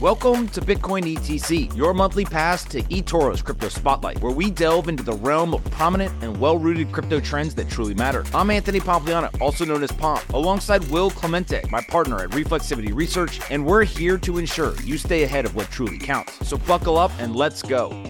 Welcome to Bitcoin ETC, your monthly pass to eToro's Crypto Spotlight, where we delve into the realm of prominent and well rooted crypto trends that truly matter. I'm Anthony Pompliano, also known as Pomp, alongside Will Clemente, my partner at Reflexivity Research, and we're here to ensure you stay ahead of what truly counts. So buckle up and let's go.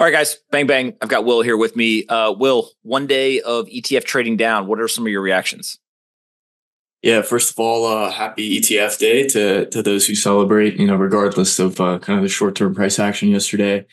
All right, guys, bang, bang. I've got Will here with me. Uh, Will, one day of ETF trading down. What are some of your reactions? Yeah, first of all, uh, happy ETF day to to those who celebrate. You know, regardless of uh, kind of the short term price action yesterday.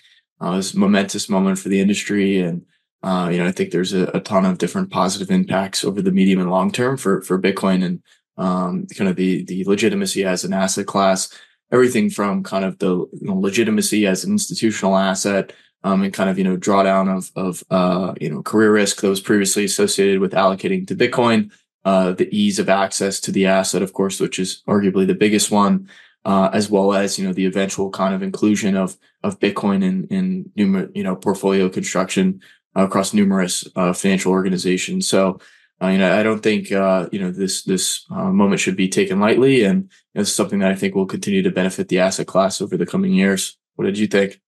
Uh, it was a momentous moment for the industry. And, uh, you know, I think there's a, a, ton of different positive impacts over the medium and long term for, for Bitcoin and, um, kind of the, the legitimacy as an asset class, everything from kind of the you know, legitimacy as an institutional asset, um, and kind of, you know, drawdown of, of, uh, you know, career risk that was previously associated with allocating to Bitcoin, uh, the ease of access to the asset, of course, which is arguably the biggest one uh, as well as you know the eventual kind of inclusion of of Bitcoin in in numer- you know portfolio construction across numerous uh, financial organizations. So uh, you know I don't think uh, you know this this moment should be taken lightly, and it's something that I think will continue to benefit the asset class over the coming years. What did you think?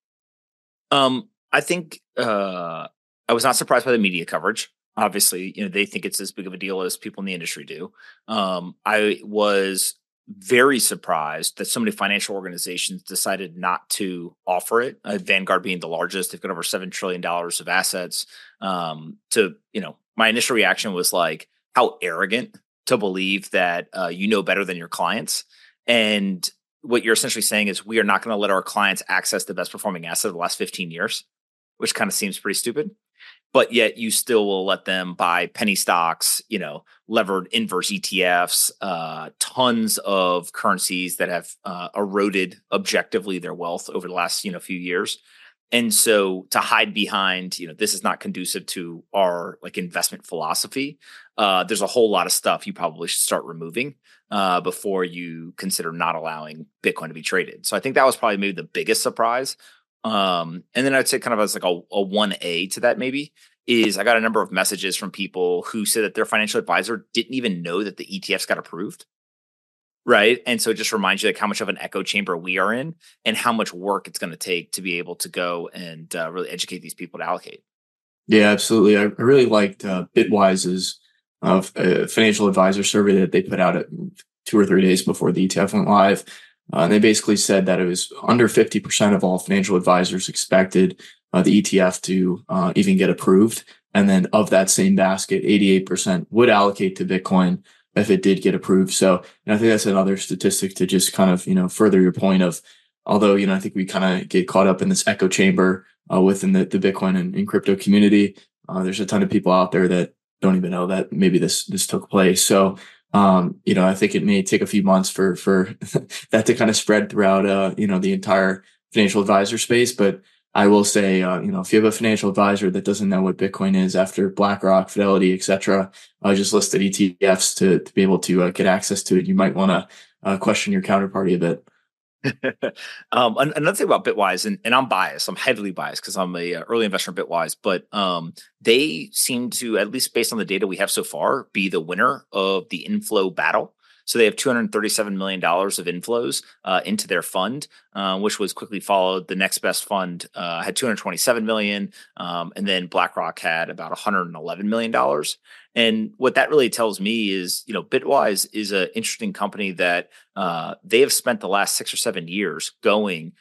Um, I think I was not surprised by the media coverage obviously you know they think it's as big of a deal as people in the industry do um, i was very surprised that so many financial organizations decided not to offer it. Uh, Vanguard being the largest, they've got over seven trillion dollars of assets. Um, to you know, my initial reaction was like, how arrogant to believe that uh, you know better than your clients. And what you're essentially saying is, we are not going to let our clients access the best performing asset of the last 15 years, which kind of seems pretty stupid but yet you still will let them buy penny stocks, you know, levered inverse ETFs, uh, tons of currencies that have uh, eroded objectively their wealth over the last you know few years. And so to hide behind, you know, this is not conducive to our like investment philosophy. Uh, there's a whole lot of stuff you probably should start removing uh, before you consider not allowing Bitcoin to be traded. So I think that was probably maybe the biggest surprise um, and then I'd say kind of as like a, a 1A to that maybe is I got a number of messages from people who said that their financial advisor didn't even know that the ETFs got approved. Right. And so it just reminds you like how much of an echo chamber we are in and how much work it's going to take to be able to go and uh, really educate these people to allocate. Yeah, absolutely. I, really liked uh, Bitwise's uh, financial advisor survey that they put out two or three days before the ETF went live. Uh, and they basically said that it was under 50% of all financial advisors expected uh, the ETF to uh, even get approved. And then of that same basket, 88% would allocate to Bitcoin if it did get approved. So and I think that's another statistic to just kind of, you know, further your point of, although, you know, I think we kind of get caught up in this echo chamber uh, within the, the Bitcoin and, and crypto community. Uh, there's a ton of people out there that don't even know that maybe this, this took place. So um, you know, I think it may take a few months for for that to kind of spread throughout, uh, you know, the entire financial advisor space. But I will say, uh, you know, if you have a financial advisor that doesn't know what Bitcoin is after BlackRock, Fidelity, etc., uh, just listed ETFs to to be able to uh, get access to it, you might want to uh, question your counterparty a bit. Um, another thing about Bitwise, and, and I'm biased. I'm heavily biased because I'm a uh, early investor in Bitwise, but um, they seem to, at least based on the data we have so far, be the winner of the inflow battle. So they have $237 million of inflows uh, into their fund, uh, which was quickly followed. The next best fund uh, had 227 million, um, and then BlackRock had about 111 million dollars. And what that really tells me is, you know, Bitwise is an interesting company that uh, they have spent the last six or seven years going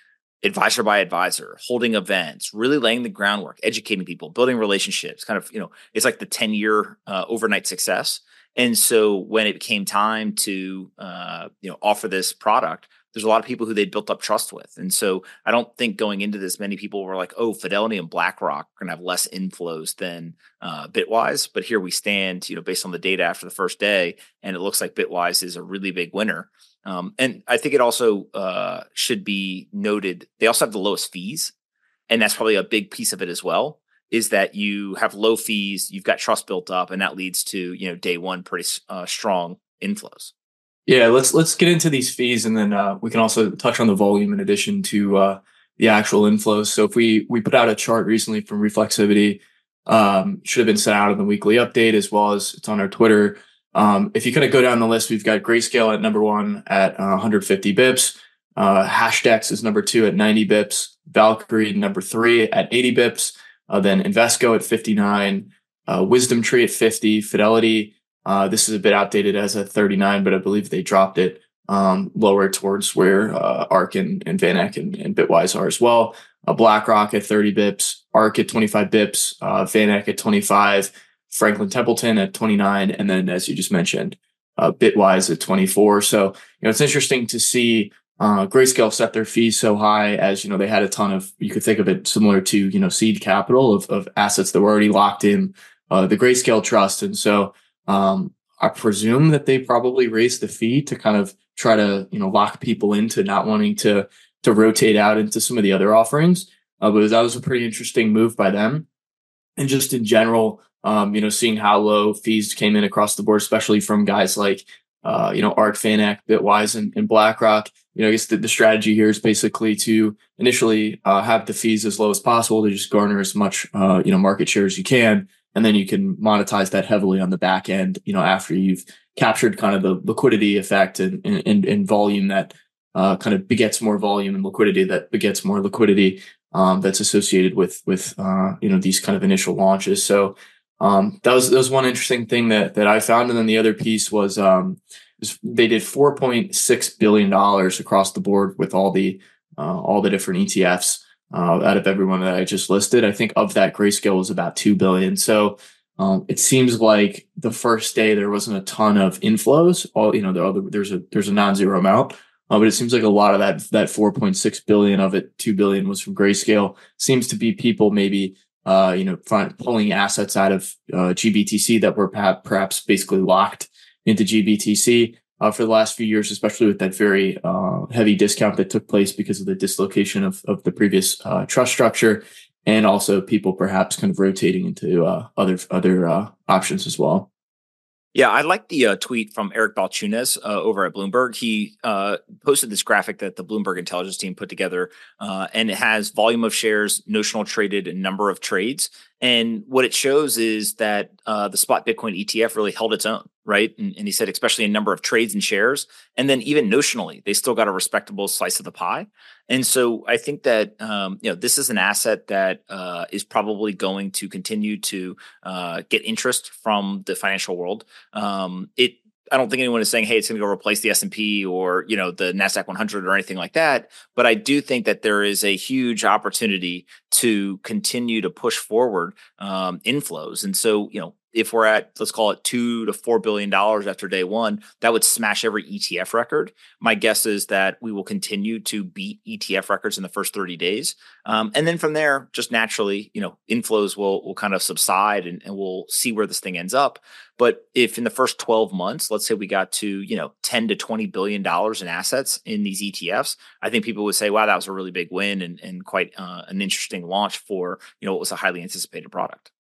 advisor by advisor, holding events, really laying the groundwork, educating people, building relationships. Kind of, you know, it's like the 10 year uh, overnight success. And so when it came time to uh, you know offer this product, there's a lot of people who they built up trust with. And so I don't think going into this, many people were like, oh, Fidelity and BlackRock are going to have less inflows than uh, Bitwise. But here we stand, you know, based on the data after the first day, and it looks like Bitwise is a really big winner. Um, and I think it also uh, should be noted they also have the lowest fees and that's probably a big piece of it as well is that you have low fees, you've got trust built up, and that leads to you know day one pretty uh, strong inflows. Yeah, let's let's get into these fees, and then uh, we can also touch on the volume in addition to uh, the actual inflows. So if we we put out a chart recently from Reflexivity, um, should have been sent out in the weekly update as well as it's on our Twitter. Um, if you kind of go down the list, we've got Grayscale at number one at uh, 150 bips. Uh, Hashdex is number two at 90 bips. Valkyrie number three at 80 bips. Uh, then Invesco at 59, uh, Wisdom Tree at 50, Fidelity. Uh, this is a bit outdated as a 39, but I believe they dropped it um, lower towards where uh, ARK and, and VanEck and, and, Bitwise are as well. Uh, BlackRock at 30 bips, ARK at 25 bips, uh, VanEck at 25, Franklin Templeton at 29, and then as you just mentioned, uh, Bitwise at 24. So, you know, it's interesting to see uh, Grayscale set their fees so high as, you know, they had a ton of, you could think of it similar to, you know, seed capital of, of assets that were already locked in uh, the Grayscale trust. And so um, I presume that they probably raised the fee to kind of try to, you know, lock people into not wanting to, to rotate out into some of the other offerings. Uh, but that was a pretty interesting move by them. And just in general, um, you know, seeing how low fees came in across the board, especially from guys like, uh, you know, ARK, VanEck, Bitwise, and, and BlackRock you know, I guess the, the strategy here is basically to initially uh, have the fees as low as possible to just garner as much, uh, you know, market share as you can. And then you can monetize that heavily on the back end, you know, after you've captured kind of the liquidity effect and, and, and volume that uh, kind of begets more volume and liquidity that begets more liquidity um, that's associated with, with, uh, you know, these kind of initial launches. So um, that was, that was one interesting thing that, that I found. And then the other piece was, um, they did 4.6 billion dollars across the board with all the uh, all the different ETFs uh, out of everyone that I just listed. I think of that grayscale was about two billion. So um, it seems like the first day there wasn't a ton of inflows. All you know, there other, there's a there's a non-zero amount, uh, but it seems like a lot of that that 4.6 billion of it, two billion was from grayscale. Seems to be people maybe uh, you know pulling assets out of uh, GBTC that were perhaps, perhaps basically locked into GBTC uh, for the last few years, especially with that very uh, heavy discount that took place because of the dislocation of, of the previous uh, trust structure, and also people perhaps kind of rotating into uh, other other uh, options as well. Yeah, I like the uh, tweet from Eric Balchunas uh, over at Bloomberg. He uh, posted this graphic that the Bloomberg intelligence team put together, and it has volume of shares, notional traded, and number of trades. And what it shows is that uh, the spot Bitcoin ETF really held its own, right? And, and, he said, especially in number of trades and shares, and then even notionally, they still got a respectable slice of the pie. And so I think that um, you know this is an asset that uh, is probably going to continue to uh, get interest from the financial world. Um, it I don't think anyone is saying, "Hey, it's going to go replace the S and P or you know the Nasdaq 100 or anything like that." But I do think that there is a huge opportunity to continue to push forward um, inflows, and so you know if we're at let's call it two to four billion dollars after day one, that would smash every ETF record. My guess is that we will continue to beat ETF records in the first 30 days. Um, and then from there, just naturally, you know, inflows will will kind of subside and, and we'll see where this thing ends up. But if in the first 12 months, let's say we got to, you know, 10 to 20 billion dollars in assets in these ETFs, I think people would say, wow, that was a really big win and, and quite uh, an interesting launch for, you know, what was a highly anticipated product.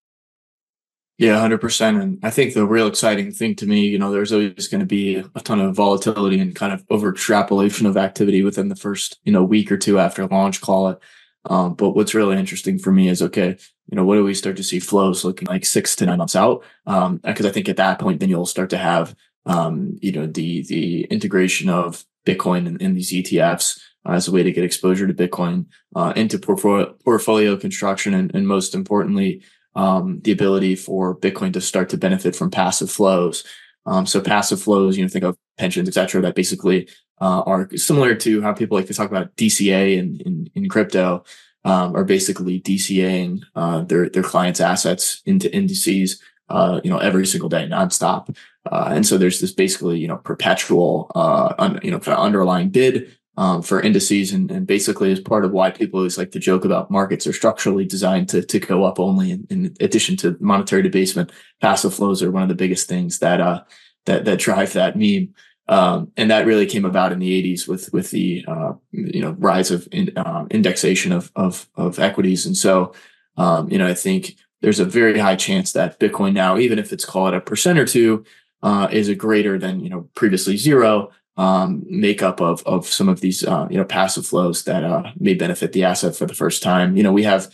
Yeah, hundred percent. And I think the real exciting thing to me, you know, there's always going to be a ton of volatility and kind of over extrapolation of activity within the first, you know, week or two after launch, call it. Um, but what's really interesting for me is okay, you know, what do we start to see flows looking like six to nine months out? Um, because I think at that point, then you'll start to have, um, you know, the the integration of Bitcoin in, in these ETFs as a way to get exposure to Bitcoin uh, into portfolio portfolio construction, and, and most importantly, um, the ability for Bitcoin to start to benefit from passive flows. Um, so passive flows, you know, think of pensions, et cetera, that basically uh, are similar to how people like to talk about DCA in, in, in crypto, um, are basically DCAing uh, their their clients' assets into indices, uh, you know, every single day, nonstop. Uh, and so there's this basically, you know, perpetual, uh, un, you know, kind of underlying bid um, for indices and, and, basically is part of why people always like to joke about markets are structurally designed to, to go up only in, in addition to monetary debasement. Passive flows are one of the biggest things that uh that that drive that meme. Um, and that really came about in the 80s with with the uh, you know rise of in, uh, indexation of, of of equities. And so um, you know I think there's a very high chance that Bitcoin now, even if it's called a percent or two, uh, is a greater than you know previously zero um, makeup of of some of these uh, you know passive flows that uh, may benefit the asset for the first time. You know we have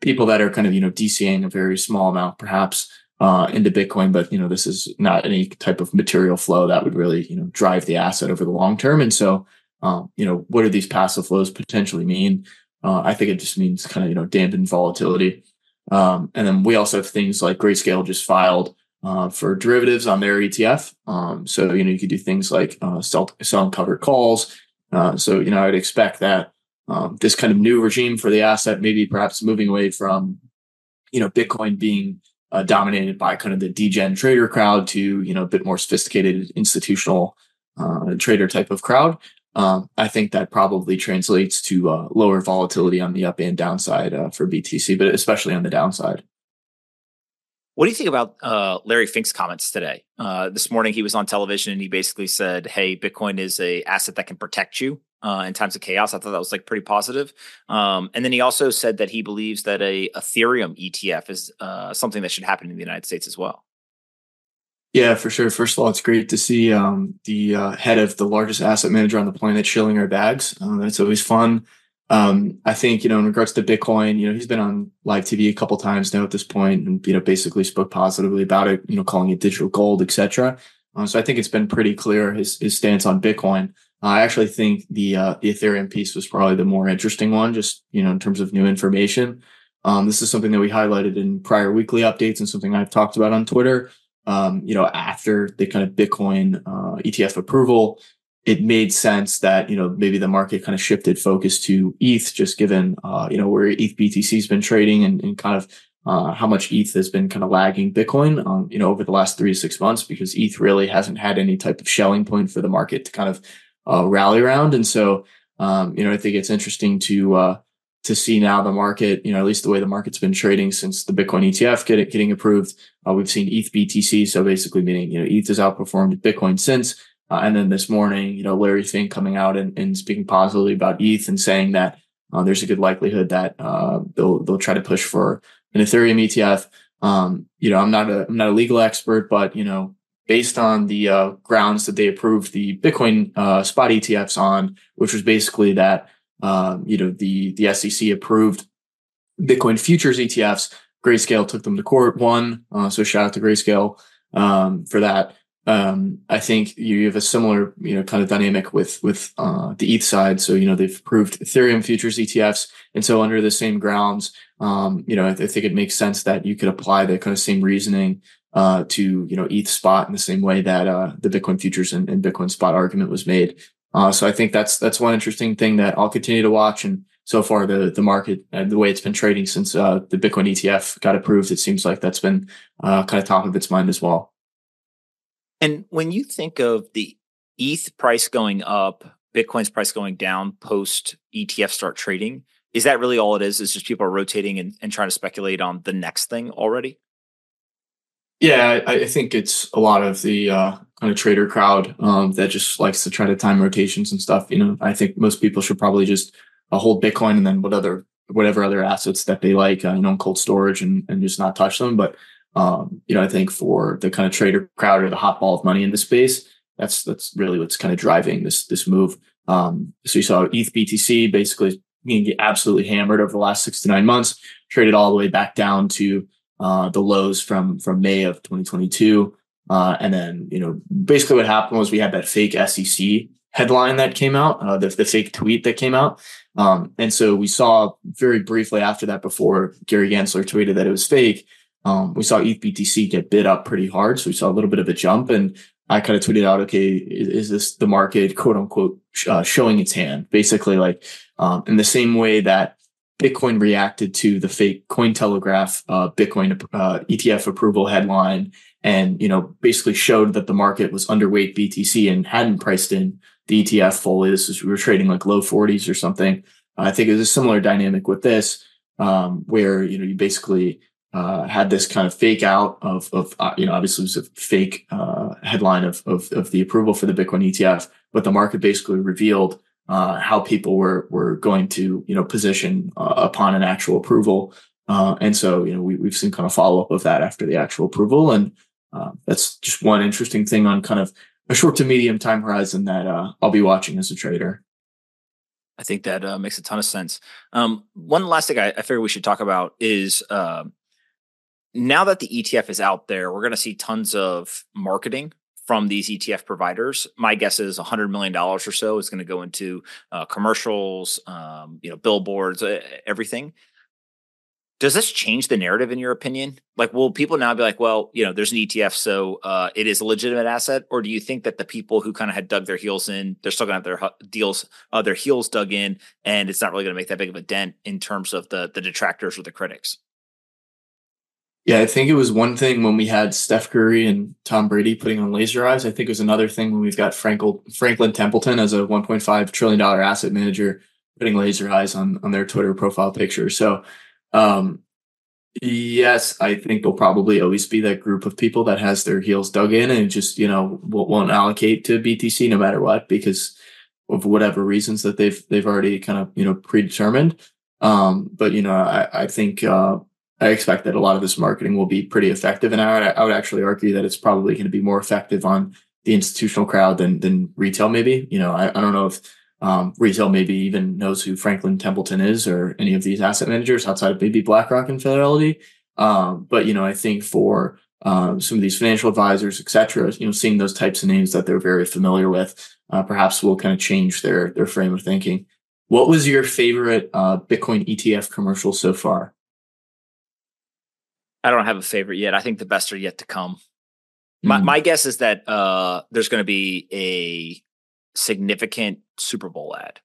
people that are kind of you know DCing a very small amount perhaps uh, into Bitcoin, but you know this is not any type of material flow that would really you know drive the asset over the long term. And so, um, you know, what do these passive flows potentially mean? Uh, I think it just means kind of you know dampen volatility. Um, and then we also have things like Grayscale just filed uh, for derivatives on their ETF. Um, so you know you could do things like uh, sell selling covered calls. Uh, so you know I'd expect that um, this kind of new regime for the asset, maybe perhaps moving away from you know Bitcoin being uh, dominated by kind of the degen trader crowd to you know a bit more sophisticated institutional uh, trader type of crowd. Um, I think that probably translates to uh, lower volatility on the up and downside uh, for BTC, but especially on the downside. What do you think about uh, Larry Fink's comments today? Uh, this morning, he was on television and he basically said, "Hey, Bitcoin is a asset that can protect you uh, in times of chaos. I thought that was like pretty positive. Um, and then he also said that he believes that a Ethereum ETF is uh, something that should happen in the United States as well. Yeah, for sure. First of all, it's great to see um, the uh, head of the largest asset manager on the planet shilling our bags. Um, that's always fun. Um, I think you know, in regards to Bitcoin, you know, he's been on live TV a couple times now at this point, and you know, basically spoke positively about it. You know, calling it digital gold, etc. Uh, so I think it's been pretty clear his his stance on Bitcoin. I actually think the uh, the Ethereum piece was probably the more interesting one, just you know in terms of new information. Um, this is something that we highlighted in prior weekly updates and something I've talked about on Twitter. Um, you know, after the kind of Bitcoin uh, ETF approval, it made sense that you know maybe the market kind of shifted focus to ETH, just given uh, you know where ETH BTC has been trading and, and kind of uh, how much ETH has been kind of lagging Bitcoin, um, you know, over the last three to six months because ETH really hasn't had any type of Schelling point for the market to kind of uh, rally around. And so, um, you know, I think it's interesting to uh, to see now the market, you know, at least the way the market's been trading since the Bitcoin ETF get, getting approved. Uh, we've seen ETH BTC, so basically meaning you know ETH has outperformed Bitcoin since. Uh, and then this morning, you know, Larry Fink coming out and, and speaking positively about ETH and saying that uh, there's a good likelihood that uh, they'll they'll try to push for an Ethereum ETF. Um, you know, I'm not a I'm not a legal expert, but you know, based on the uh, grounds that they approved the Bitcoin uh, spot ETFs on, which was basically that um, you know the the SEC approved Bitcoin futures ETFs. Grayscale took them to court, won. Uh, so shout out to Grayscale um, for that. Um, I think you have a similar, you know, kind of dynamic with with uh, the ETH side. So you know they've approved Ethereum futures ETFs, and so under the same grounds, um, you know, I, th- I, think it makes sense that you could apply the kind of same reasoning uh, to you know ETH spot in the same way that uh, the Bitcoin futures and, and, Bitcoin spot argument was made. Uh, so I think that's that's one interesting thing that I'll continue to watch. And so far, the the market, uh, the way it's been trading since uh, the Bitcoin ETF got approved, it seems like that's been uh, kind of top of its mind as well. And when you think of the ETH price going up, Bitcoin's price going down post ETF start trading, is that really all it is? Is just people are rotating and, and trying to speculate on the next thing already? Yeah, I, I, think it's a lot of the uh, kind of trader crowd um, that just likes to try to time rotations and stuff. You know, I think most people should probably just uh, hold Bitcoin and then what other whatever other assets that they like, uh, you know, cold storage and and just not touch them. But um, you know, I think for the kind of trader crowd or the hot ball of money in the space, that's that's really what's kind of driving this this move. Um, so you saw ETH BTC basically being absolutely hammered over the last six to nine months, traded all the way back down to uh, the lows from from May of 2022. Uh, and then, you know, basically what happened was we had that fake SEC headline that came out, uh, the, the fake tweet that came out. Um, and so we saw very briefly after that, before Gary Gensler tweeted that it was fake, um, we saw ETH BTC get bid up pretty hard. So we saw a little bit of a jump and I kind of tweeted out, okay, is, is this the market quote unquote uh, showing its hand? Basically like, um, in the same way that Bitcoin reacted to the fake Cointelegraph uh, Bitcoin uh, ETF approval headline, and you know basically showed that the market was underweight BTC and hadn't priced in the ETF fully. This is we were trading like low 40s or something. I think it was a similar dynamic with this, um, where you know you basically uh, had this kind of fake out of, of uh, you know, obviously it was a fake uh, headline of, of, of the approval for the Bitcoin ETF, but the market basically revealed uh, how people were were going to you know position uh, upon an actual approval, and so you know we, we've seen kind of follow up of that after the actual approval, and that's just one interesting thing on kind of a short to medium time horizon that I'll be watching as a trader. I think that makes a ton of sense. Um, one last thing I, I figure we should talk about is uh, now that the ETF is out there, we're going to see tons of marketing from these ETF providers. My guess is $100 million or so is going to go into uh, commercials, um, you know, billboards, everything. Does this change the narrative in your opinion? Like, will people now be like, well, you know, there's an ETF, so uh, it is a legitimate asset? Or do you think that the people who kind of had dug their heels in, they're still going to have their deals, uh, their heels dug in, and it's not really going to make that big of a dent in terms of the the detractors or the critics? Yeah, I think it was one thing when we had Steph Curry and Tom Brady putting on laser eyes. I think it was another thing when we've got Franklin Templeton as a 1.5 trillion dollar asset manager putting laser eyes on on their Twitter profile picture. So, um, yes, I think there'll probably always be that group of people that has their heels dug in and just you know won't allocate to BTC no matter what because of whatever reasons that they've they've already kind of you know predetermined. Um, but you know, I, I think uh, I expect that a lot of this marketing will be pretty effective. And I would, I would actually argue that it's probably going to be more effective on the institutional crowd than, than retail, maybe. You know, I, I don't know if um, retail maybe even knows who Franklin Templeton is or any of these asset managers outside of maybe BlackRock and Fidelity. Um, but, you know, I think for um, some of these financial advisors, et cetera, you know, seeing those types of names that they're very familiar with, uh, perhaps will kind of change their, their frame of thinking. What was your favorite uh, Bitcoin ETF commercial so far? I don't have a favorite yet. I think the best are yet to come. Mm. My my guess is that uh, there's going to be a significant Super Bowl ad.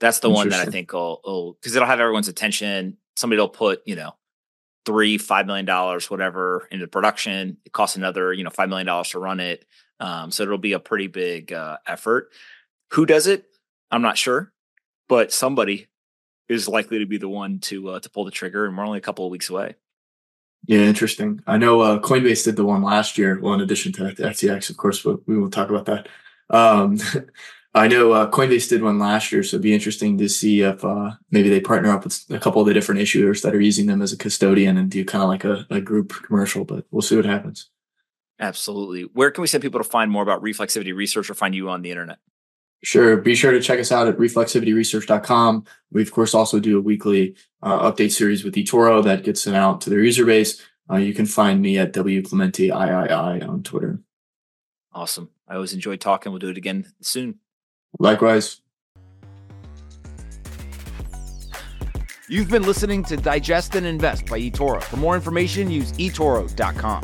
That's the one that I think will because it'll have everyone's attention. Somebody will put you know three five million dollars whatever into production. It costs another you know five million dollars to run it. Um, so it'll be a pretty big uh, effort. Who does it? I'm not sure, but somebody is likely to be the one to uh, to pull the trigger, and we're only a couple of weeks away. Yeah, interesting. I know uh, Coinbase did the one last year. Well, in addition to FTX, of course, but we will talk about that. Um, I know uh, Coinbase did one last year, so it'd be interesting to see if uh, maybe they partner up with a couple of the different issuers that are using them as a custodian and do kind of like a, a group commercial. But we'll see what happens. Absolutely. Where can we send people to find more about reflexivity research or find you on the internet? Sure. Be sure to check us out at reflexivityresearch.com. We, of course, also do a weekly uh, update series with eToro that gets sent out to their user base. Uh, you can find me at W Clemente III on Twitter. Awesome. I always enjoy talking. We'll do it again soon. Likewise. You've been listening to Digest and Invest by eToro. For more information, use eToro.com.